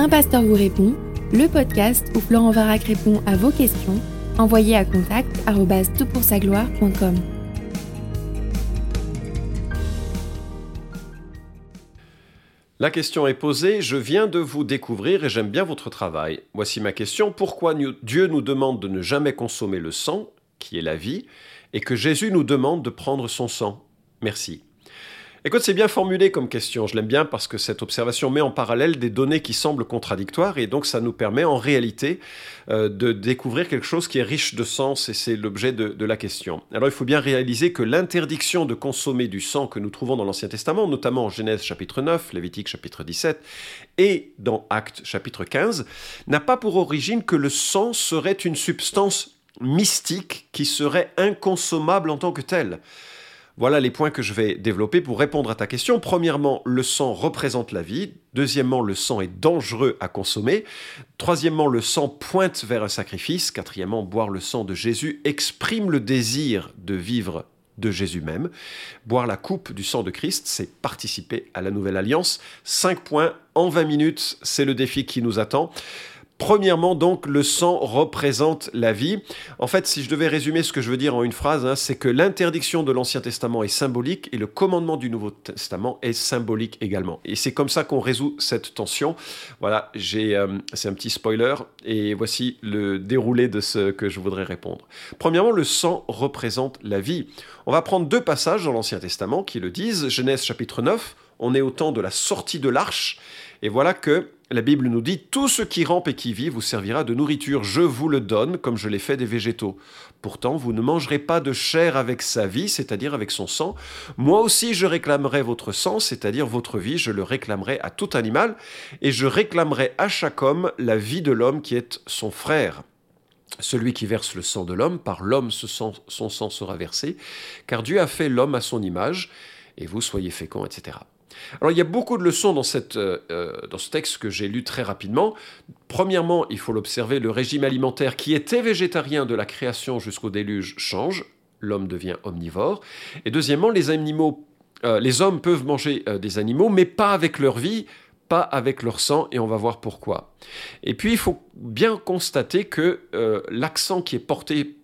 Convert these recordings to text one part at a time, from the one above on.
Un pasteur vous répond, le podcast où Florent Varac répond à vos questions, envoyez à contact gloire.com La question est posée, je viens de vous découvrir et j'aime bien votre travail. Voici ma question, pourquoi Dieu nous demande de ne jamais consommer le sang, qui est la vie, et que Jésus nous demande de prendre son sang? Merci. Écoute, c'est bien formulé comme question, je l'aime bien parce que cette observation met en parallèle des données qui semblent contradictoires et donc ça nous permet en réalité euh, de découvrir quelque chose qui est riche de sens et c'est l'objet de, la question. Alors il faut bien réaliser que l'interdiction de consommer du sang que nous trouvons dans l'Ancien Testament, notamment en Genèse chapitre 9, Lévitique chapitre 17 et dans Actes chapitre 15, n'a pas pour origine que le sang serait une substance mystique qui serait inconsommable en tant que telle. Voilà les points que je vais développer pour répondre à ta question. Premièrement, le sang représente la vie. Deuxièmement, le sang est dangereux à consommer. Troisièmement, le sang pointe vers un sacrifice. Quatrièmement, boire le sang de Jésus exprime le désir de vivre de Jésus même. Boire la coupe du sang de Christ, c'est participer à la nouvelle alliance. Cinq points en 20 minutes, c'est le défi qui nous attend. Premièrement, donc, le sang représente la vie. En fait, si je devais résumer ce que je veux dire en une phrase, hein, c'est que l'interdiction de l'Ancien Testament est symbolique et le commandement du Nouveau Testament est symbolique également. Et c'est comme ça qu'on résout cette tension. Voilà, euh, c'est un petit spoiler et voici le déroulé de ce que je voudrais répondre. Premièrement, le sang représente la vie. On va prendre deux passages dans l'Ancien Testament qui le disent. Genèse chapitre 9, on est au temps de la sortie de l'arche et voilà que la Bible nous dit Tout ce qui rampe et qui vit vous servira de nourriture. Je vous le donne comme je l'ai fait des végétaux. Pourtant, vous ne mangerez pas de chair avec sa vie, c'est-à-dire avec son sang. Moi aussi, je réclamerai votre sang, c'est-à-dire votre vie. Je le réclamerai à tout animal. Et je réclamerai à chaque homme la vie de l'homme qui est son frère. Celui qui verse le sang de l'homme, par l'homme son sang sera versé, car Dieu a fait l'homme à son image, et vous soyez féconds, etc. Alors il y a beaucoup de leçons dans, euh, euh, dans ce texte que j'ai lu très rapidement. Premièrement, il faut l'observer, le régime alimentaire qui était végétarien de la création jusqu'au déluge change, l'homme devient omnivore. Et deuxièmement, les animaux, euh, les hommes peuvent manger des animaux, mais pas avec leur vie, pas avec leur sang, et on va voir pourquoi. Et puis il faut bien constater que l'accent qui est porté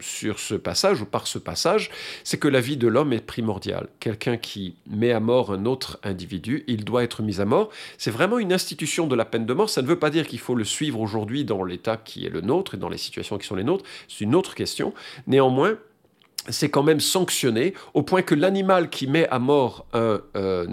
sur ce passage ou par ce passage, c'est que la vie de l'homme est primordiale. Quelqu'un qui met à mort un autre individu, il doit être mis à mort. C'est vraiment une institution de la peine de mort. Ça ne veut pas dire qu'il faut le suivre aujourd'hui dans l'état qui est le nôtre et dans les situations qui sont les nôtres. C'est une autre question. Néanmoins, c'est quand même sanctionné au point que l'animal qui met à mort un,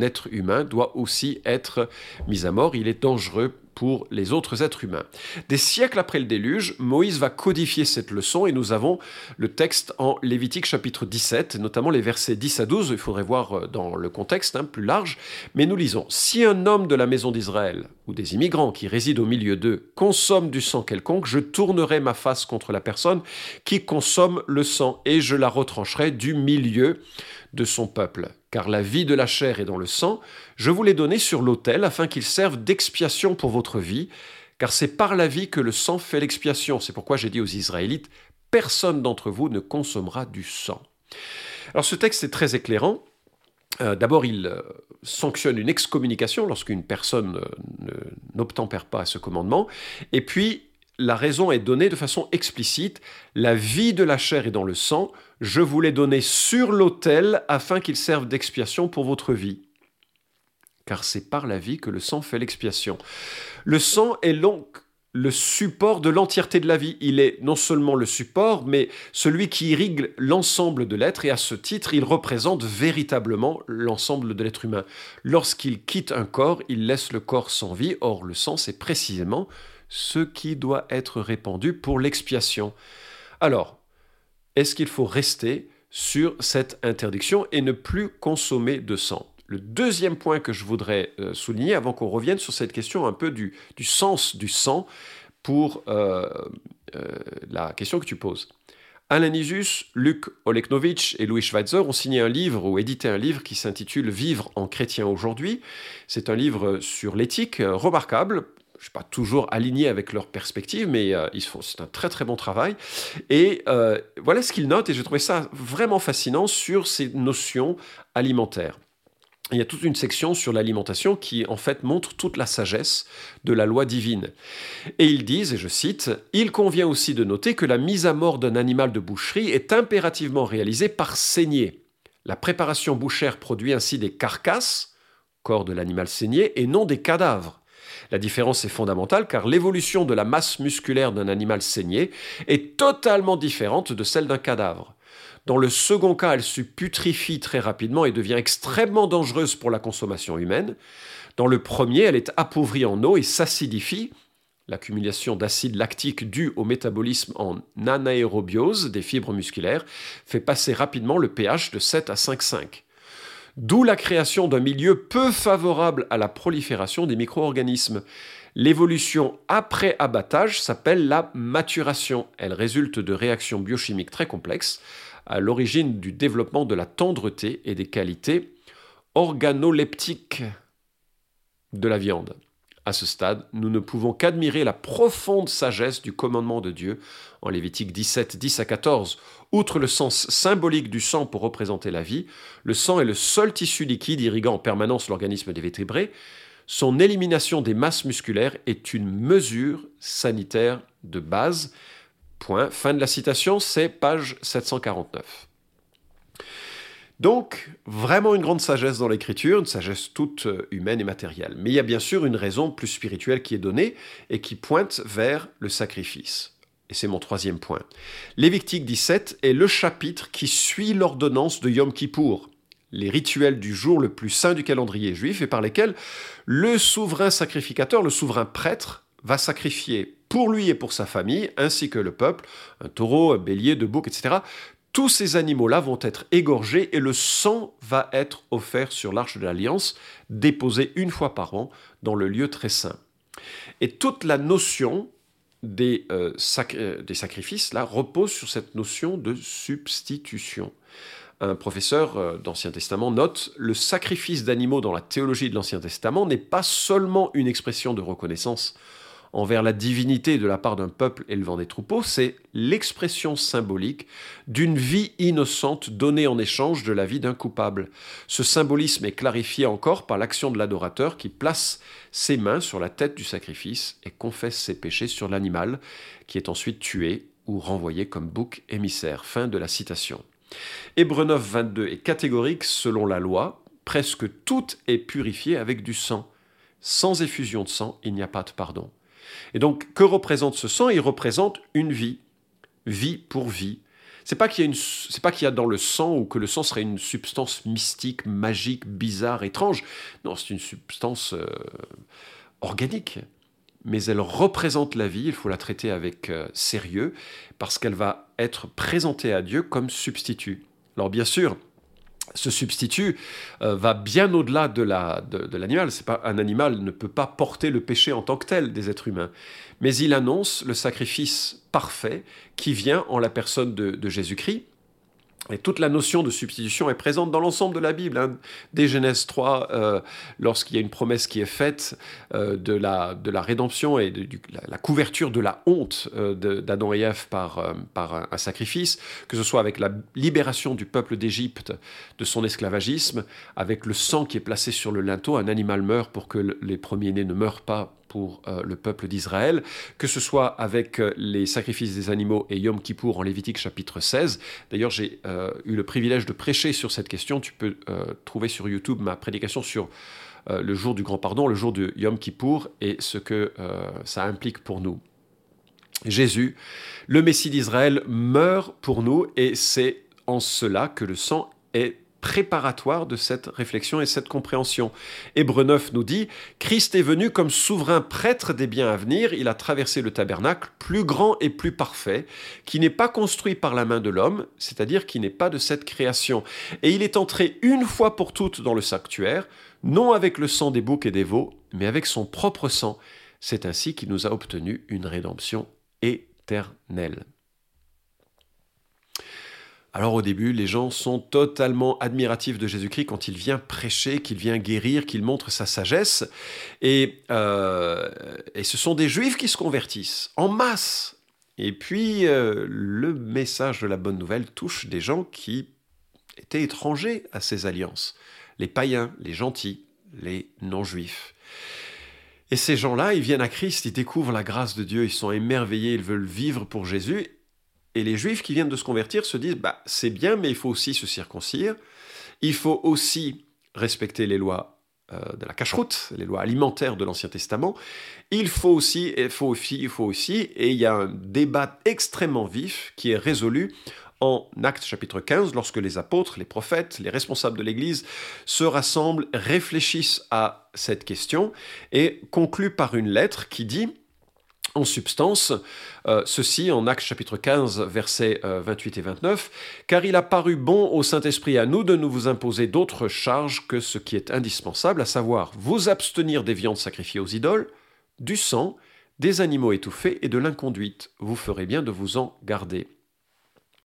être humain doit aussi être mis à mort. Il est dangereux pour les autres êtres humains. Des siècles après le déluge, Moïse va codifier cette leçon et nous avons le texte en Lévitique chapitre 17, notamment les versets 10 à 12, il faudrait voir euh, dans le contexte hein, plus large, mais nous lisons, Si un homme de la maison d'Israël ou des immigrants qui résident au milieu d'eux consomme du sang quelconque, je tournerai ma face contre la personne qui consomme le sang et je la retrancherai du milieu de son peuple. Car la vie de la chair est dans le sang, je vous l'ai donné sur l'autel afin qu'il serve d'expiation pour votre vie, car c'est par la vie que le sang fait l'expiation. C'est pourquoi j'ai dit aux Israélites, personne d'entre vous ne consommera du sang. Alors ce texte est très éclairant. Euh, d'abord, il euh, sanctionne une excommunication lorsqu'une personne euh, n'obtempère pas à ce commandement. Et puis, la raison est donnée de façon explicite. La vie de la chair est dans le sang. Je vous l'ai donné sur l'autel afin qu'il serve d'expiation pour votre vie. Car c'est par la vie que le sang fait l'expiation. Le sang est donc le support de l'entièreté de la vie. Il est non seulement le support, mais celui qui irrigue l'ensemble de l'être, et à ce titre, il représente véritablement l'ensemble de l'être humain. Lorsqu'il quitte un corps, il laisse le corps sans vie, or le sang, c'est précisément ce qui doit être répandu pour l'expiation. Alors, est-ce qu'il faut rester sur cette interdiction et ne plus consommer de sang? Le deuxième point que je voudrais euh, souligner, avant qu'on revienne sur cette question un peu du, sens du sang, pour euh, euh, la question que tu poses. Alain Luc Oleknovitch et Louis Schweitzer ont signé un livre ou édité un livre qui s'intitule Vivre en chrétien aujourd'hui. C'est un livre sur l'éthique remarquable je ne suis pas toujours aligné avec leur perspective, mais euh, ils font, c'est un très très bon travail. Et euh, voilà ce qu'ils notent, et j'ai trouvé ça vraiment fascinant sur ces notions alimentaires. il y a toute une section sur l'alimentation qui en fait montre toute la sagesse de la loi divine. Et ils disent, et je cite, Il convient aussi de noter que la mise à mort d'un animal de boucherie est impérativement réalisée par saignée. La préparation bouchère produit ainsi des carcasses, corps de l'animal saigné, et non des cadavres. La différence est fondamentale car l'évolution de la masse musculaire d'un animal saigné est totalement différente de celle d'un cadavre. Dans le second cas, elle se putrifie très rapidement et devient extrêmement dangereuse pour la consommation humaine. Dans le premier, elle est appauvrie en eau et s'acidifie, l'accumulation d'acide lactique due au métabolisme en anaérobiose des fibres musculaires fait passer rapidement le pH de 7 à 5,5. D'où la création d'un milieu peu favorable à la prolifération des micro-organismes. L'évolution après abattage s'appelle la maturation. Elle résulte de réactions biochimiques très complexes à l'origine du développement de la tendreté et des qualités organoleptiques de la viande. À ce stade, nous ne pouvons qu'admirer la profonde sagesse du commandement de Dieu en Lévitique 17, 10 à 14. Outre le sens symbolique du sang pour représenter la vie, le sang est le seul tissu liquide irriguant en permanence l'organisme des vertébrés. Son élimination des masses musculaires est une mesure sanitaire de base. Fin de la citation, c'est page 749. Donc, vraiment une grande sagesse dans l'écriture, une sagesse toute euh, humaine et matérielle. Mais il y a bien sûr une raison plus spirituelle qui est donnée et qui pointe vers le sacrifice. Et c'est mon troisième point. Lévitique 17 est le chapitre qui suit l'ordonnance de Yom Kippour, les rituels du jour le plus saint du calendrier juif et par lesquels le souverain sacrificateur, le souverain prêtre, va sacrifier pour lui et pour sa famille, ainsi que le peuple, un taureau, un bélier, deux boucs, etc. Tous ces animaux-là vont être égorgés et le sang va être offert sur l'arche de l'alliance, déposé une fois par an dans le lieu très saint. Et toute la notion des, euh, euh, des sacrifices là repose sur cette notion de substitution. Un professeur euh, d'Ancien Testament note Le sacrifice d'animaux dans la théologie de l'Ancien Testament n'est pas seulement une expression de reconnaissance envers la divinité de la part d'un peuple élevant des troupeaux, c'est l'expression symbolique d'une vie innocente donnée en échange de la vie d'un coupable. Ce symbolisme est clarifié encore par l'action de l'adorateur qui place ses mains sur la tête du sacrifice et confesse ses péchés sur l'animal, qui est ensuite tué ou renvoyé comme bouc émissaire. Fin de la citation. Hébreu 9, 22 est catégorique selon la loi, presque tout est purifié avec du sang. Sans effusion de sang, il n'y a pas de pardon. Et donc, que représente ce sang? Il représente une vie, vie pour vie. C'est pas qu'il y y a dans le sang ou que le sang serait une substance mystique, magique, bizarre, étrange. Non, c'est une substance euh, organique. Mais elle représente la vie, il faut la traiter avec euh, sérieux, parce qu'elle va être présentée à Dieu comme substitut. Alors bien sûr, ce substitut euh, va bien au-delà de, l'animal. Pas un animal ne peut pas porter le péché en tant que tel des êtres humains, mais il annonce le sacrifice parfait qui vient en la personne de Jésus-Christ et toute la notion de substitution est présente dans l'ensemble de la Bible. Hein. Dès Genèse 3, euh, lorsqu'il y a une promesse qui est faite euh, de, la, de la rédemption et de, la, couverture de la honte euh, d'Adam et Ève par, par un, sacrifice, que ce soit avec la libération du peuple d'Égypte de son esclavagisme, avec le sang qui est placé sur le linteau, un animal meurt pour que les premiers-nés ne meurent pas pour euh, le peuple d'Israël, que ce soit avec euh, les sacrifices des animaux et Yom Kippour en Lévitique chapitre 16. D'ailleurs, j'ai euh, eu le privilège de prêcher sur cette question. Tu peux trouver sur YouTube ma prédication sur le jour du grand pardon, le jour de Yom Kippour et ce que ça implique pour nous. Jésus, le Messie d'Israël, meurt pour nous et c'est en cela que le sang est préparatoire de cette réflexion et cette compréhension. Hébreu 9 nous dit Christ est venu comme souverain prêtre des biens à venir, il a traversé le tabernacle plus grand et plus parfait, qui n'est pas construit par la main de l'homme, c'est-à-dire qui n'est pas de cette création. Et il est entré une fois pour toutes dans le sanctuaire, non avec le sang des boucs et des veaux, mais avec son propre sang. C'est ainsi qu'il nous a obtenu une rédemption éternelle. Alors au début, les gens sont totalement admiratifs de Jésus-Christ quand il vient prêcher, qu'il vient guérir, qu'il montre sa sagesse. Et, euh, ce sont des juifs qui se convertissent en masse. Et puis euh, le message de la bonne nouvelle touche des gens qui étaient étrangers à ces alliances. les païens, les gentils, les non-juifs. Et ces gens-là, ils viennent à Christ, ils découvrent la grâce de Dieu, ils sont émerveillés, ils veulent vivre pour Jésus. Et les juifs qui viennent de se convertir se disent, bah, c'est bien, mais il faut aussi se circoncire, il faut aussi respecter les lois euh, de la cache-route, les lois alimentaires de l'Ancien Testament. Il faut aussi, il faut aussi, il faut aussi, et il y a un débat extrêmement vif qui est résolu en Actes chapitre 15, lorsque les apôtres, les prophètes, les responsables de l'Église se rassemblent, réfléchissent à cette question et concluent par une lettre qui dit en substance, euh, ceci en Actes chapitre 15, versets 28 euh, et 29, car il a paru bon au Saint-Esprit à nous de nous vous imposer d'autres charges que ce qui est indispensable, à savoir vous abstenir des viandes sacrifiées aux idoles, du sang, des animaux étouffés et de l'inconduite. Vous ferez bien de vous en garder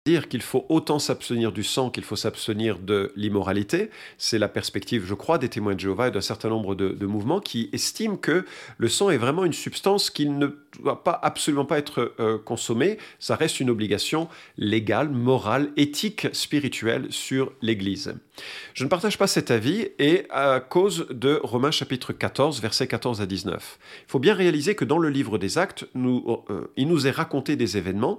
dire qu'il faut autant s'abstenir du sang qu'il faut s'abstenir de l'immoralité. C'est la perspective, je crois, des témoins de Jéhovah et d'un certain nombre de, mouvements qui estiment que le sang est vraiment une substance qui ne doit pas absolument pas être euh, consommée. Ça reste une obligation légale, morale, éthique, spirituelle sur l'Église. Je ne partage pas cet avis et à cause de Romains chapitre 14, versets 14 à 19. Il faut bien réaliser que dans le livre des Actes, euh, il nous est raconté des événements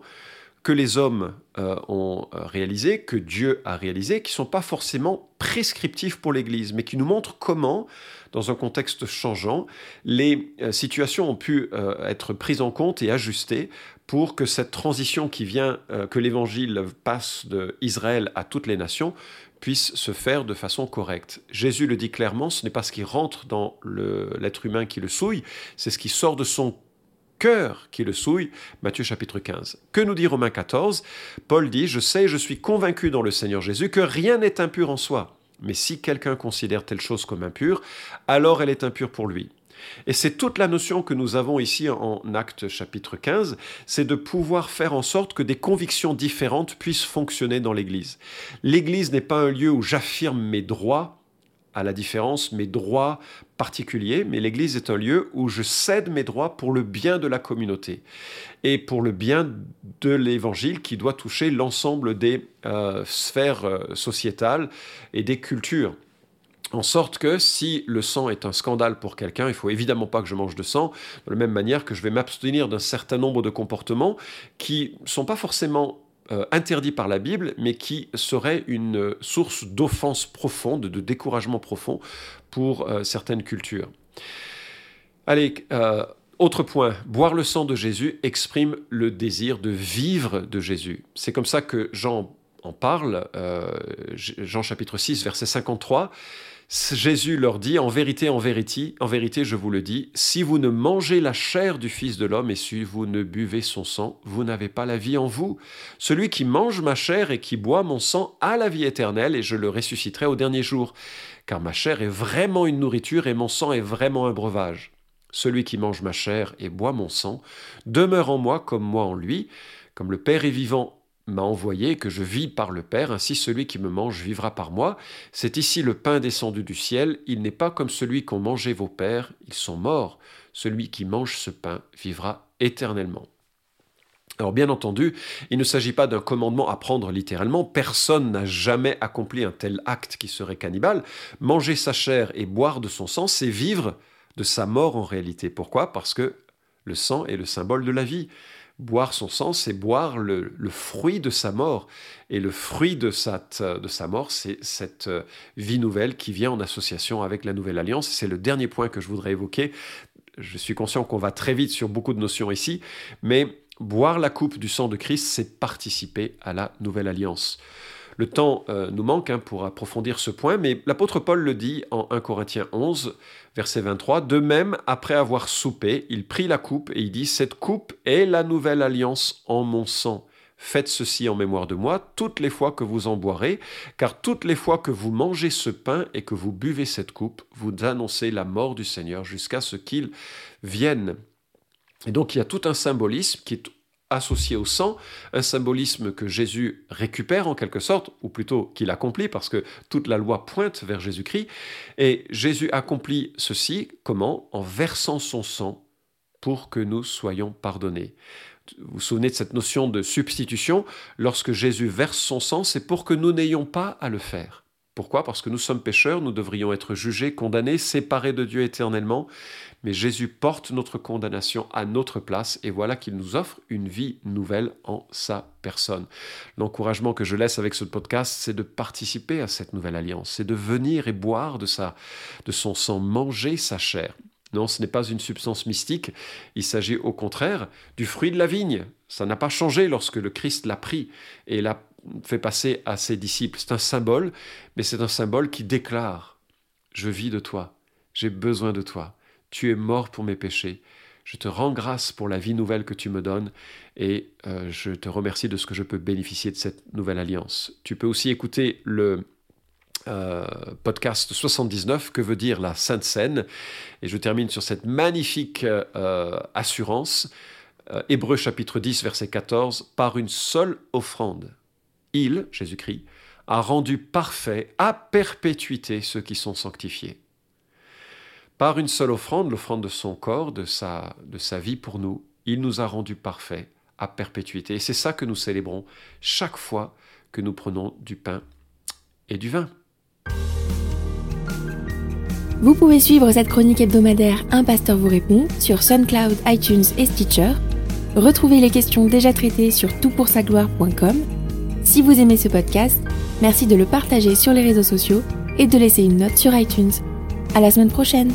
que les hommes euh, ont euh, réalisé, que Dieu a réalisé, qui ne sont pas forcément prescriptifs pour l'Église, mais qui nous montrent comment, dans un contexte changeant, les euh, situations ont pu être prises en compte et ajustées pour que cette transition qui vient, que l'Évangile passe d'Israël à toutes les nations, puisse se faire de façon correcte. Jésus le dit clairement, ce n'est pas ce qui rentre dans l'être humain qui le souille, c'est ce qui sort de son cœur qui le souille. Matthieu chapitre 15. Que nous dit Romains 14 Paul dit, Je sais, je suis convaincu dans le Seigneur Jésus que rien n'est impur en soi. Mais si quelqu'un considère telle chose comme impure, alors elle est impure pour lui. Et c'est toute la notion que nous avons ici en Acte chapitre 15, c'est de pouvoir faire en sorte que des convictions différentes puissent fonctionner dans l'Église. L'Église n'est pas un lieu où j'affirme mes droits, à la différence mes droits particuliers, mais l'Église est un lieu où je cède mes droits pour le bien de la communauté et pour le bien de l'Évangile qui doit toucher l'ensemble des euh, sphères euh, sociétales et des cultures. En sorte que si le sang est un scandale pour quelqu'un, il faut évidemment pas que je mange de sang, de la même manière que je vais m'abstenir d'un certain nombre de comportements qui sont pas forcément euh, interdit par la Bible, mais qui serait une source d'offense profonde, de découragement profond pour euh, certaines cultures. Allez, euh, autre point, boire le sang de Jésus exprime le désir de vivre de Jésus. C'est comme ça que Jean en parle, Jean chapitre 6, verset 53. Jésus leur dit, en vérité, en vérité, en vérité, je vous le dis, si vous ne mangez la chair du Fils de l'homme et si vous ne buvez son sang, vous n'avez pas la vie en vous. Celui qui mange ma chair et qui boit mon sang a la vie éternelle et je le ressusciterai au dernier jour. Car ma chair est vraiment une nourriture et mon sang est vraiment un breuvage. Celui qui mange ma chair et boit mon sang demeure en moi comme moi en lui. Comme le Père est vivant m'a envoyé, que je vis par le Père, ainsi celui qui me mange vivra par moi. C'est ici le pain descendu du ciel, il n'est pas comme celui qu'ont mangé vos pères, ils sont morts. Celui qui mange ce pain vivra éternellement. Alors bien entendu, il ne s'agit pas d'un commandement à prendre littéralement, personne n'a jamais accompli un tel acte qui serait cannibale. Manger sa chair et boire de son sang, c'est vivre de sa mort en réalité. Pourquoi? Parce que le sang est le symbole de la vie. Boire son sang, c'est boire le, fruit de sa mort. Et le fruit de sa, de sa mort, c'est cette euh, vie nouvelle qui vient en association avec la nouvelle alliance. C'est le dernier point que je voudrais évoquer. Je suis conscient qu'on va très vite sur beaucoup de notions ici, mais boire la coupe du sang de Christ, c'est participer à la nouvelle alliance. Le temps euh, nous manque hein, pour approfondir ce point, mais l'apôtre Paul le dit en 1 Corinthiens 11, verset 23. De même, après avoir soupé, il prit la coupe et il dit, Cette coupe est la nouvelle alliance en mon sang. Faites ceci en mémoire de moi toutes les fois que vous en boirez, car toutes les fois que vous mangez ce pain et que vous buvez cette coupe, vous annoncez la mort du Seigneur jusqu'à ce qu'il vienne. Et donc il y a tout un symbolisme qui est associé au sang, un symbolisme que Jésus récupère en quelque sorte, ou plutôt qu'il accomplit, parce que toute la loi pointe vers Jésus-Christ. Et Jésus accomplit ceci, comment? En versant son sang pour que nous soyons pardonnés. Vous vous souvenez de cette notion de substitution? Lorsque Jésus verse son sang, c'est pour que nous n'ayons pas à le faire. Pourquoi? Parce que nous sommes pécheurs, nous devrions être jugés, condamnés, séparés de Dieu éternellement, mais Jésus porte notre condamnation à notre place et voilà qu'il nous offre une vie nouvelle en sa personne. L'encouragement que je laisse avec ce podcast, c'est de participer à cette nouvelle alliance, c'est de venir et boire de, sa, de son sang, manger sa chair. Non, ce n'est pas une substance mystique, il s'agit au contraire du fruit de la vigne. Ça n'a pas changé lorsque le Christ l'a pris et l'a fait passer à ses disciples. C'est un symbole, mais c'est un symbole qui déclare, je vis de toi, j'ai besoin de toi, tu es mort pour mes péchés, je te rends grâce pour la vie nouvelle que tu me donnes et euh, je te remercie de ce que je peux bénéficier de cette nouvelle alliance. Tu peux aussi écouter le euh, podcast 79, que veut dire la Sainte Seine? Et je termine sur cette magnifique euh, assurance. Hébreu chapitre 10, verset 14, par une seule offrande il, Jésus-Christ, a rendu parfait à perpétuité ceux qui sont sanctifiés. Par une seule offrande, l'offrande de son corps, de sa, de sa vie pour nous, il nous a rendus parfaits à perpétuité. Et c'est ça que nous célébrons chaque fois que nous prenons du pain et du vin. Vous pouvez suivre cette chronique hebdomadaire Un pasteur vous répond sur SoundCloud, iTunes et Stitcher. Retrouvez les questions déjà traitées sur toutpoursagloire.com si vous aimez ce podcast, merci de le partager sur les réseaux sociaux et de laisser une note sur iTunes. À la semaine prochaine!